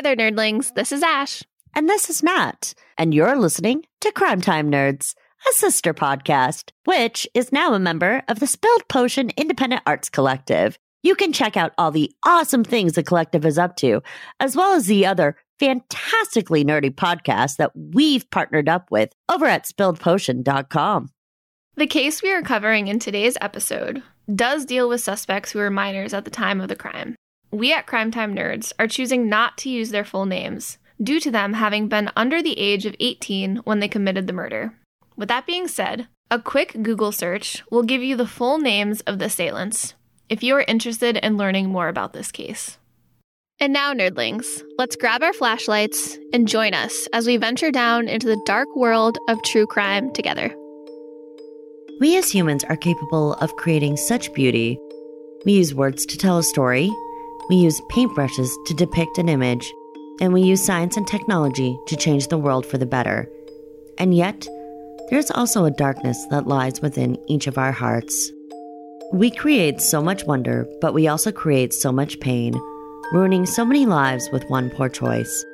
Hi there, nerdlings. This is Ash. And this is Matt. And you're listening to Crime Time Nerds, a sister podcast, which is now a member of the Spilled Potion Independent Arts Collective. You can check out all the awesome things the collective is up to, as well as the other fantastically nerdy podcasts that we've partnered up with over at spilledpotion.com. The case we are covering in today's episode does deal with suspects who were minors at the time of the crime. We at Crime Time Nerds are choosing not to use their full names due to them having been under the age of 18 when they committed the murder. With that being said, a quick Google search will give you the full names of the assailants if you are interested in learning more about this case. And now, nerdlings, let's grab our flashlights and join us as we venture down into the dark world of true crime together. We as humans are capable of creating such beauty. We use words to tell a story, we use paintbrushes to depict an image, and we use science and technology to change the world for the better. And yet, there's also a darkness that lies within each of our hearts. We create so much wonder, but we also create so much pain, ruining so many lives with one poor choice.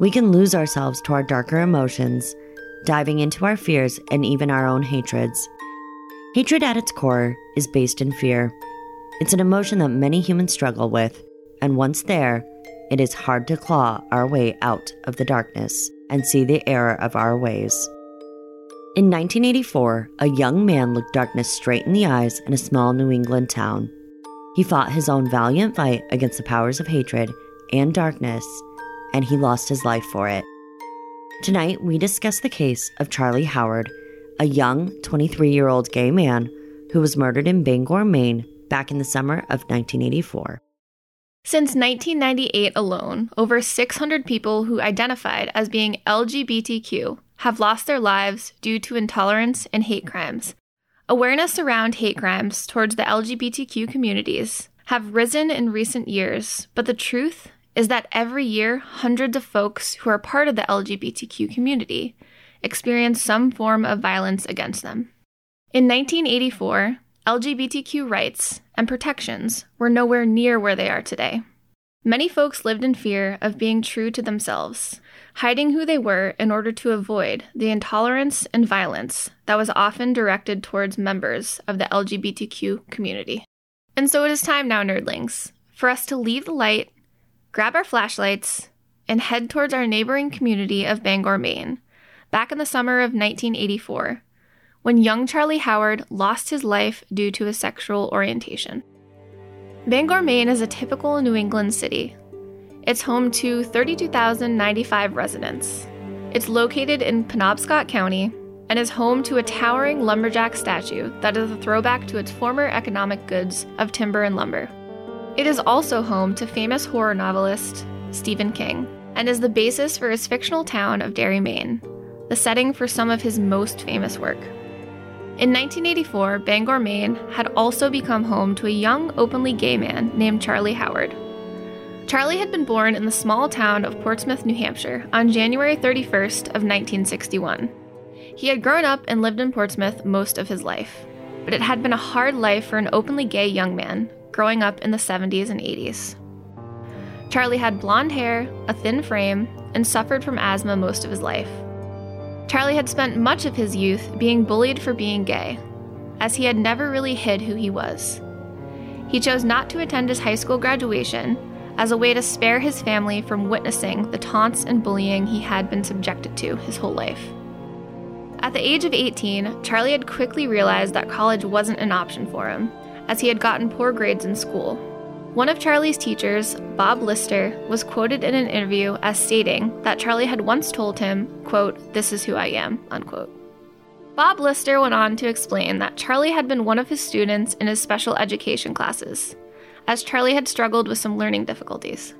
We can lose ourselves to our darker emotions, diving into our fears and even our own hatreds. Hatred at its core is based in fear. It's an emotion that many humans struggle with, and once there, it is hard to claw our way out of the darkness and see the error of our ways. In 1984, a young man looked darkness straight in the eyes in a small New England town. He fought his own valiant fight against the powers of hatred and darkness, and he lost his life for it. Tonight, we discuss the case of Charlie Howard, a young 23 year old gay man who was murdered in Bangor, Maine back in the summer of 1984. Since 1998 alone, over 600 people who identified as being LGBTQ have lost their lives due to intolerance and hate crimes. Awareness around hate crimes towards the LGBTQ communities have risen in recent years, but the truth is that every year, hundreds of folks who are part of the LGBTQ community experience some form of violence against them. In 1984, LGBTQ rights and protections were nowhere near where they are today. Many folks lived in fear of being true to themselves, hiding who they were in order to avoid the intolerance and violence that was often directed towards members of the LGBTQ community. And so it is time now, nerdlings, for us to leave the light, grab our flashlights, and head towards our neighboring community of Bangor, Maine, back in the summer of 1984 when young Charlie Howard lost his life due to his sexual orientation. Bangor, Maine is a typical New England city. It's home to 32,095 residents. It's located in Penobscot County and is home to a towering lumberjack statue that is a throwback to its former economic goods of timber and lumber. It is also home to famous horror novelist Stephen King and is the basis for his fictional town of Derry, Maine, the setting for some of his most famous work. In 1984, Bangor, Maine had also become home to a young, openly gay man named Charlie Howard. Charlie had been born in the small town of Portsmouth, New Hampshire on January 31st of 1961. He had grown up and lived in Portsmouth most of his life, but it had been a hard life for an openly gay young man growing up in the 70s and 80s. Charlie had blonde hair, a thin frame, and suffered from asthma most of his life. Charlie had spent much of his youth being bullied for being gay, as he had never really hid who he was. He chose not to attend his high school graduation as a way to spare his family from witnessing the taunts and bullying he had been subjected to his whole life. At the age of 18, Charlie had quickly realized that college wasn't an option for him, as he had gotten poor grades in school one of Charlie's teachers, Bob Lister, was quoted in an interview as stating that Charlie had once told him, quote, "This is who I am." unquote. Bob Lister went on to explain that Charlie had been one of his students in his special education classes, as Charlie had struggled with some learning difficulties.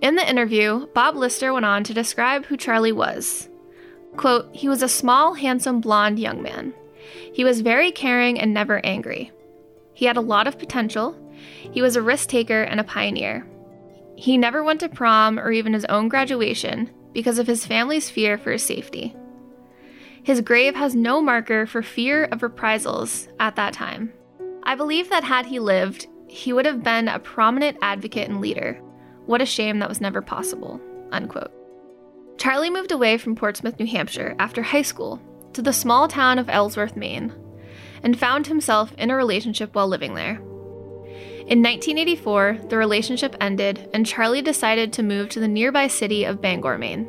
In the interview, Bob Lister went on to describe who Charlie was. Quote, he was a small, handsome, blonde young man. He was very caring and never angry. He had a lot of potential, he was a risk taker and a pioneer. He never went to prom or even his own graduation because of his family's fear for his safety. His grave has no marker for fear of reprisals at that time. I believe that had he lived, he would have been a prominent advocate and leader, What a shame that was never possible. Unquote. Charlie moved away from Portsmouth, New Hampshire after high school to the small town of Ellsworth, Maine, and found himself in a relationship while living there. In 1984, the relationship ended, and Charlie decided to move to the nearby city of Bangor, Maine.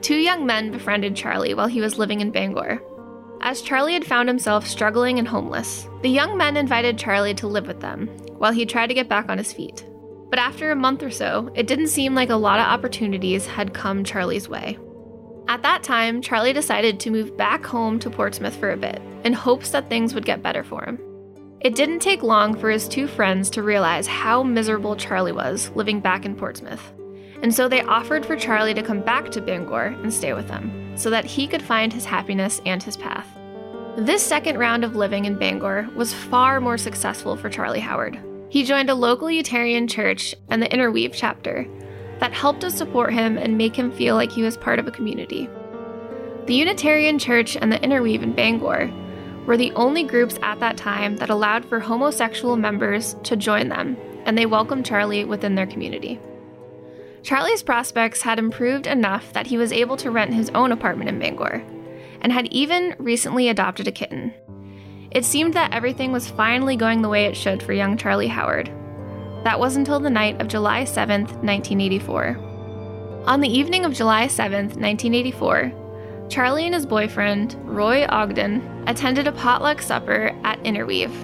Two young men befriended Charlie while he was living in Bangor. As Charlie had found himself struggling and homeless, the young men invited Charlie to live with them while he tried to get back on his feet. But after a month or so, it didn't seem like a lot of opportunities had come Charlie's way. At that time, Charlie decided to move back home to Portsmouth for a bit in hopes that things would get better for him. It didn't take long for his two friends to realize how miserable Charlie was living back in Portsmouth. And so they offered for Charlie to come back to Bangor and stay with them, so that he could find his happiness and his path. This second round of living in Bangor was far more successful for Charlie Howard. He joined a local Unitarian church and the Interweave chapter that helped to support him and make him feel like he was part of a community. The Unitarian Church and the Interweave in Bangor were the only groups at that time that allowed for homosexual members to join them, and they welcomed Charlie within their community. Charlie's prospects had improved enough that he was able to rent his own apartment in Bangor, and had even recently adopted a kitten. It seemed that everything was finally going the way it should for young Charlie Howard. That was until the night of July 7th, 1984. On the evening of July 7th, 1984, Charlie and his boyfriend, Roy Ogden, attended a potluck supper at Interweave.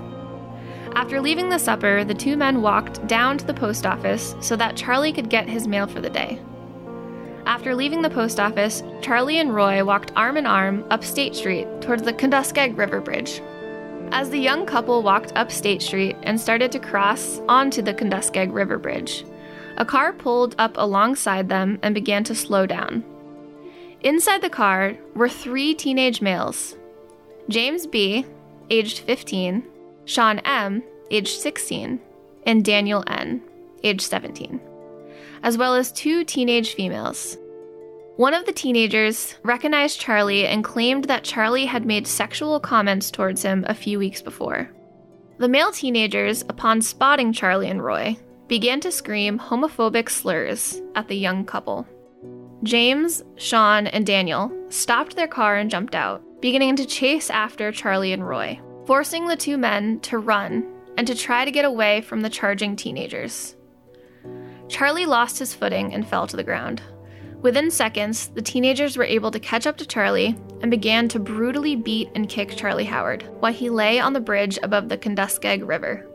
After leaving the supper, the two men walked down to the post office so that Charlie could get his mail for the day. After leaving the post office, Charlie and Roy walked arm in arm up State Street towards the Kenduskeag River Bridge. As the young couple walked up State Street and started to cross onto the Kenduskeag River Bridge, a car pulled up alongside them and began to slow down. Inside the car were three teenage males James B., aged 15, Sean M., aged 16, and Daniel N., aged 17, as well as two teenage females. One of the teenagers recognized Charlie and claimed that Charlie had made sexual comments towards him a few weeks before. The male teenagers, upon spotting Charlie and Roy, began to scream homophobic slurs at the young couple. James, Sean, and Daniel stopped their car and jumped out, beginning to chase after Charlie and Roy, forcing the two men to run and to try to get away from the charging teenagers. Charlie lost his footing and fell to the ground. Within seconds, the teenagers were able to catch up to Charlie and began to brutally beat and kick Charlie Howard while he lay on the bridge above the Kenduskeag River.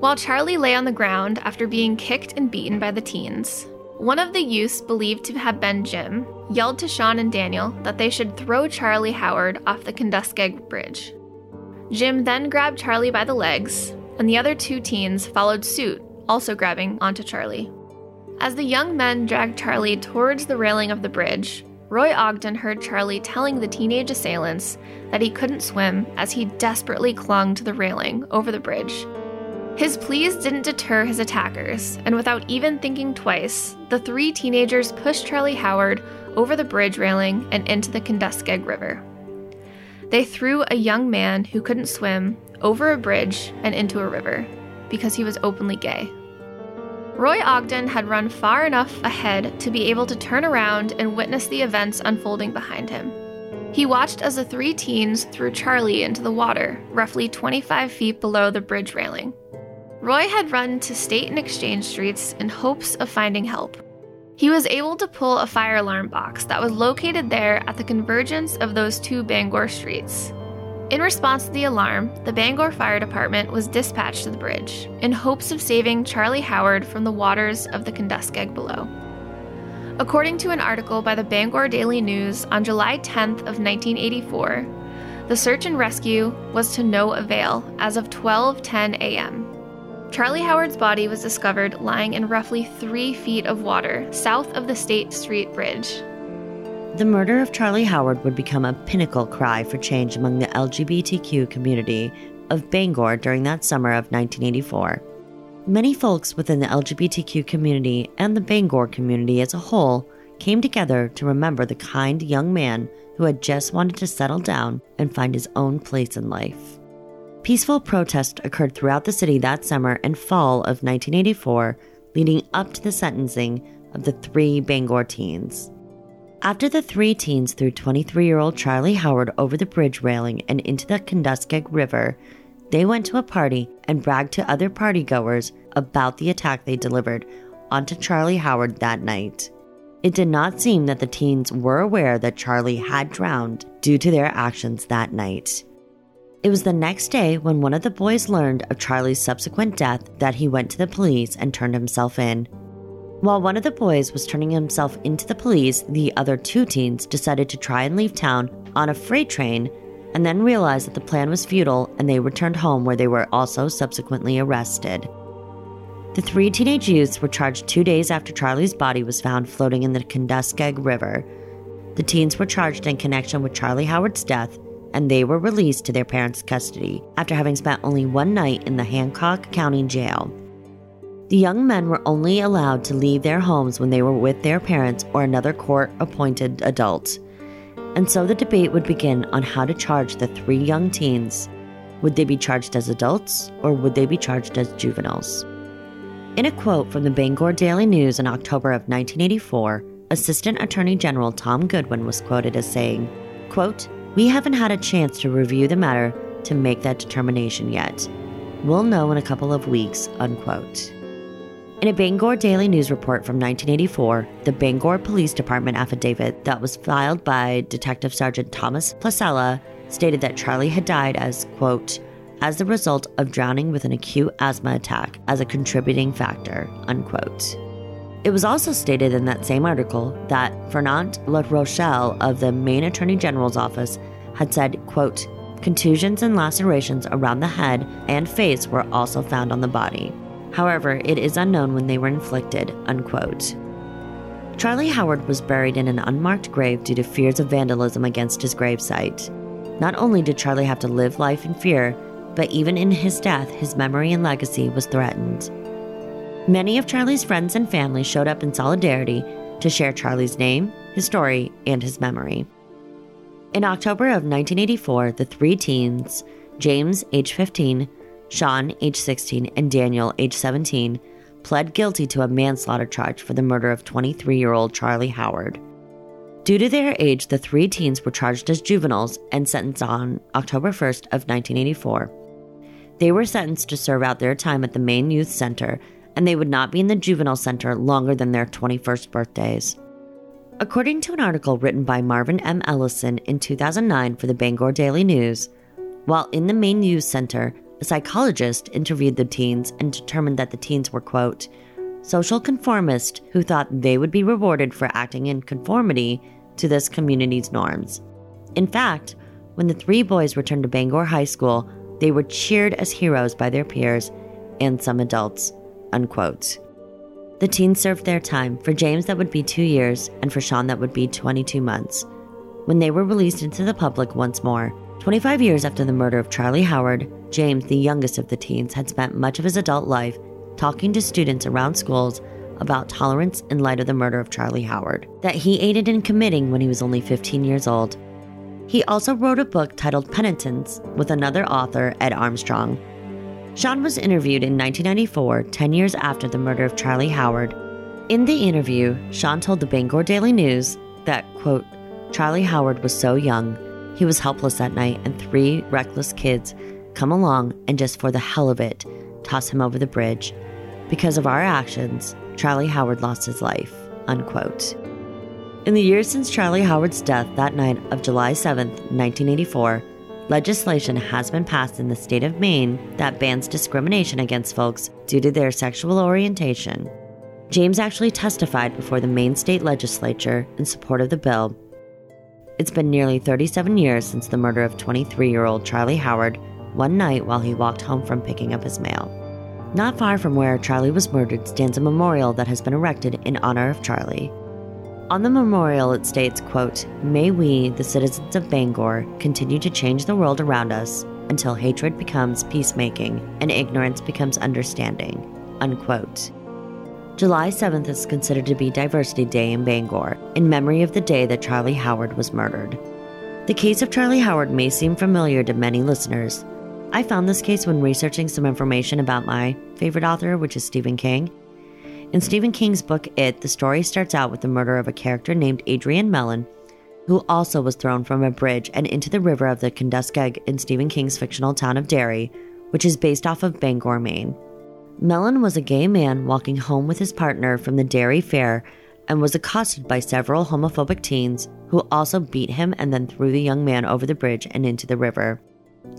While Charlie lay on the ground after being kicked and beaten by the teens, one of the youths, believed to have been Jim, yelled to Sean and Daniel that they should throw Charlie Howard off the Kenduskeag Bridge. Jim then grabbed Charlie by the legs, and the other two teens followed suit, also grabbing onto Charlie. As the young men dragged Charlie towards the railing of the bridge, Roy Ogden heard Charlie telling the teenage assailants that he couldn't swim as he desperately clung to the railing over the bridge his pleas didn't deter his attackers, and without even thinking twice, the three teenagers pushed Charlie Howard over the bridge railing and into the Kenduskeag River. They threw a young man who couldn't swim over a bridge and into a river because he was openly gay. Roy Ogden had run far enough ahead to be able to turn around and witness the events unfolding behind him. He watched as the three teens threw Charlie into the water, roughly 25 feet below the bridge railing. Roy had run to State and Exchange Streets in hopes of finding help. He was able to pull a fire alarm box that was located there at the convergence of those two Bangor streets. In response to the alarm, the Bangor Fire Department was dispatched to the bridge in hopes of saving Charlie Howard from the waters of the Kenduskeag below. According to an article by the Bangor Daily News on July 10th of 1984, the search and rescue was to no avail as of 12:10 a.m. Charlie Howard's body was discovered lying in roughly three feet of water south of the State Street Bridge. The murder of Charlie Howard would become a pinnacle cry for change among the LGBTQ community of Bangor during that summer of 1984. Many folks within the LGBTQ community and the Bangor community as a whole came together to remember the kind young man who had just wanted to settle down and find his own place in life. Peaceful protest occurred throughout the city that summer and fall of 1984, leading up to the sentencing of the three Bangor teens. After the three teens threw 23 year old Charlie Howard over the bridge railing and into the Kenduskeag River, they went to a party and bragged to other partygoers about the attack they delivered onto Charlie Howard that night. It did not seem that the teens were aware that Charlie had drowned due to their actions that night. It was the next day when one of the boys learned of Charlie's subsequent death that he went to the police and turned himself in. While one of the boys was turning himself into the police, the other two teens decided to try and leave town on a freight train and then realized that the plan was futile and they returned home where they were also subsequently arrested. The three teenage youths were charged two days after Charlie's body was found floating in the Kenduskeag River. The teens were charged in connection with Charlie Howard's death and they were released to their parents' custody after having spent only one night in the Hancock County Jail. The young men were only allowed to leave their homes when they were with their parents or another court appointed adult. And so the debate would begin on how to charge the three young teens. Would they be charged as adults or would they be charged as juveniles? In a quote from the Bangor Daily News in October of 1984, Assistant Attorney General Tom Goodwin was quoted as saying, quote, we haven't had a chance to review the matter to make that determination yet. We'll know in a couple of weeks, unquote. In a Bangor Daily News report from 1984, the Bangor Police Department affidavit that was filed by Detective Sergeant Thomas Placella stated that Charlie had died as, quote, as the result of drowning with an acute asthma attack as a contributing factor, unquote. It was also stated in that same article that Fernand La Rochelle of the Maine Attorney General's office had said, quote, contusions and lacerations around the head and face were also found on the body. However, it is unknown when they were inflicted, unquote. Charlie Howard was buried in an unmarked grave due to fears of vandalism against his gravesite. Not only did Charlie have to live life in fear, but even in his death, his memory and legacy was threatened. Many of Charlie's friends and family showed up in solidarity to share Charlie's name, his story, and his memory. In October of 1984, the three teens, James, age 15, Sean, age 16, and Daniel, age 17, pled guilty to a manslaughter charge for the murder of 23 year old Charlie Howard. Due to their age, the three teens were charged as juveniles and sentenced on October 1st of 1984. They were sentenced to serve out their time at the Maine Youth Center and they would not be in the juvenile center longer than their 21st birthdays. According to an article written by Marvin M. Ellison in 2009 for the Bangor Daily News, while in the Maine youth center, a psychologist interviewed the teens and determined that the teens were, quote, social conformists who thought they would be rewarded for acting in conformity to this community's norms. In fact, when the three boys returned to Bangor High School, they were cheered as heroes by their peers and some adults. Unquote. The teens served their time. For James, that would be two years, and for Sean, that would be 22 months. When they were released into the public once more, 25 years after the murder of Charlie Howard, James, the youngest of the teens, had spent much of his adult life talking to students around schools about tolerance in light of the murder of Charlie Howard, that he aided in committing when he was only 15 years old. He also wrote a book titled Penitence with another author, Ed Armstrong, Sean was interviewed in 1994, 10 years after the murder of Charlie Howard. In the interview, Sean told the Bangor Daily News that, quote, Charlie Howard was so young, he was helpless that night, and three reckless kids come along and just for the hell of it, toss him over the bridge. Because of our actions, Charlie Howard lost his life, unquote. In the years since Charlie Howard's death that night of July 7, 1984, legislation has been passed in the state of Maine that bans discrimination against folks due to their sexual orientation. James actually testified before the Maine state legislature in support of the bill. It's been nearly 37 years since the murder of 23 year old Charlie Howard one night while he walked home from picking up his mail. Not far from where Charlie was murdered stands a memorial that has been erected in honor of Charlie. On the memorial, it states, quote, May we, the citizens of Bangor, continue to change the world around us until hatred becomes peacemaking and ignorance becomes understanding, unquote. July 7th is considered to be Diversity Day in Bangor, in memory of the day that Charlie Howard was murdered. The case of Charlie Howard may seem familiar to many listeners. I found this case when researching some information about my favorite author, which is Stephen King. In Stephen King's book It, the story starts out with the murder of a character named Adrian Mellon, who also was thrown from a bridge and into the river of the Kenduskeag in Stephen King's fictional town of Derry, which is based off of Bangor, Maine. Mellon was a gay man walking home with his partner from the Derry Fair and was accosted by several homophobic teens who also beat him and then threw the young man over the bridge and into the river.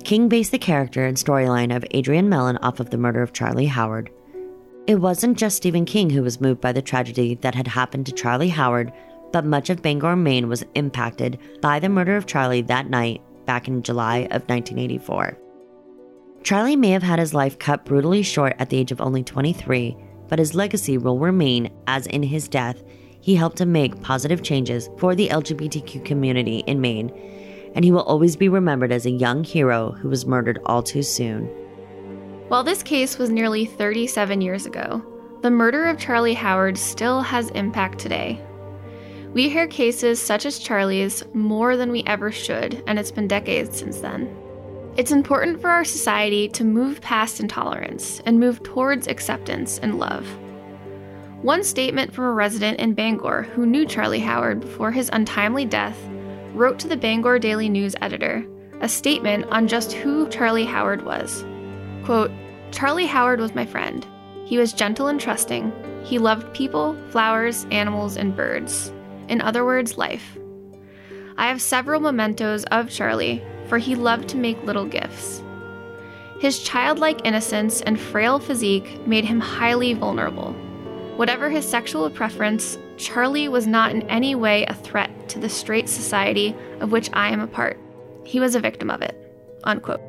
King based the character and storyline of Adrian Mellon off of the murder of Charlie Howard. It wasn't just Stephen King who was moved by the tragedy that had happened to Charlie Howard, but much of Bangor, Maine was impacted by the murder of Charlie that night back in July of 1984. Charlie may have had his life cut brutally short at the age of only 23, but his legacy will remain as in his death, he helped to make positive changes for the LGBTQ community in Maine, and he will always be remembered as a young hero who was murdered all too soon. While this case was nearly 37 years ago, the murder of Charlie Howard still has impact today. We hear cases such as Charlie's more than we ever should, and it's been decades since then. It's important for our society to move past intolerance and move towards acceptance and love. One statement from a resident in Bangor who knew Charlie Howard before his untimely death wrote to the Bangor Daily News editor a statement on just who Charlie Howard was. Quote, Charlie Howard was my friend. He was gentle and trusting. He loved people, flowers, animals, and birds. In other words, life. I have several mementos of Charlie, for he loved to make little gifts. His childlike innocence and frail physique made him highly vulnerable. Whatever his sexual preference, Charlie was not in any way a threat to the straight society of which I am a part. He was a victim of it. Unquote.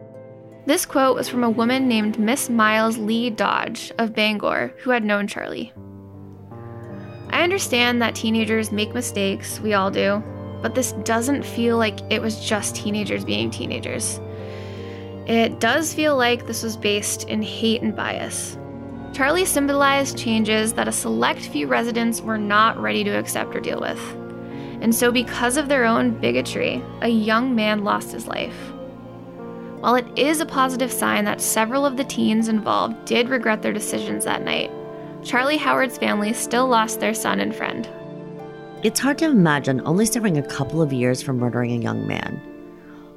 This quote was from a woman named Miss Miles Lee Dodge of Bangor who had known Charlie. I understand that teenagers make mistakes, we all do, but this doesn't feel like it was just teenagers being teenagers. It does feel like this was based in hate and bias. Charlie symbolized changes that a select few residents were not ready to accept or deal with. And so, because of their own bigotry, a young man lost his life. While it is a positive sign that several of the teens involved did regret their decisions that night, Charlie Howard's family still lost their son and friend. It's hard to imagine only suffering a couple of years for murdering a young man.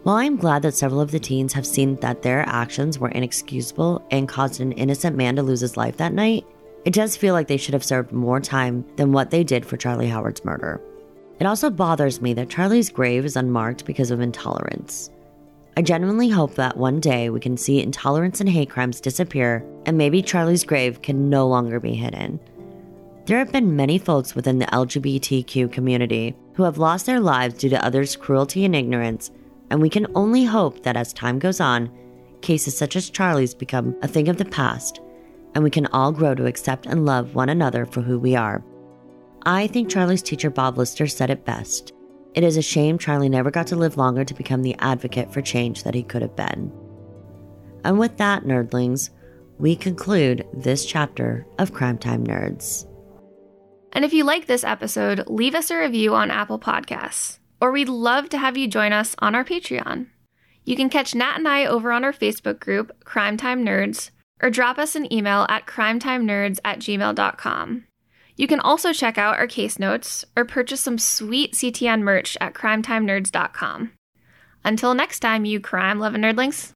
While I'm glad that several of the teens have seen that their actions were inexcusable and caused an innocent man to lose his life that night, it does feel like they should have served more time than what they did for Charlie Howard's murder. It also bothers me that Charlie's grave is unmarked because of intolerance. I genuinely hope that one day we can see intolerance and hate crimes disappear and maybe Charlie's grave can no longer be hidden. There have been many folks within the LGBTQ community who have lost their lives due to others' cruelty and ignorance, and we can only hope that as time goes on, cases such as Charlie's become a thing of the past, and we can all grow to accept and love one another for who we are. I think Charlie's teacher Bob Lister said it best. It is a shame Charlie never got to live longer to become the advocate for change that he could have been. And with that, nerdlings, we conclude this chapter of Crime Time Nerds. And if you like this episode, leave us a review on Apple Podcasts, or we'd love to have you join us on our Patreon. You can catch Nat and I over on our Facebook group, Crime Time Nerds, or drop us an email at crimetimenerds at gmail.com. You can also check out our case notes or purchase some sweet CTN merch at crimetimenerds.com. Until next time, you crime loving nerdlings.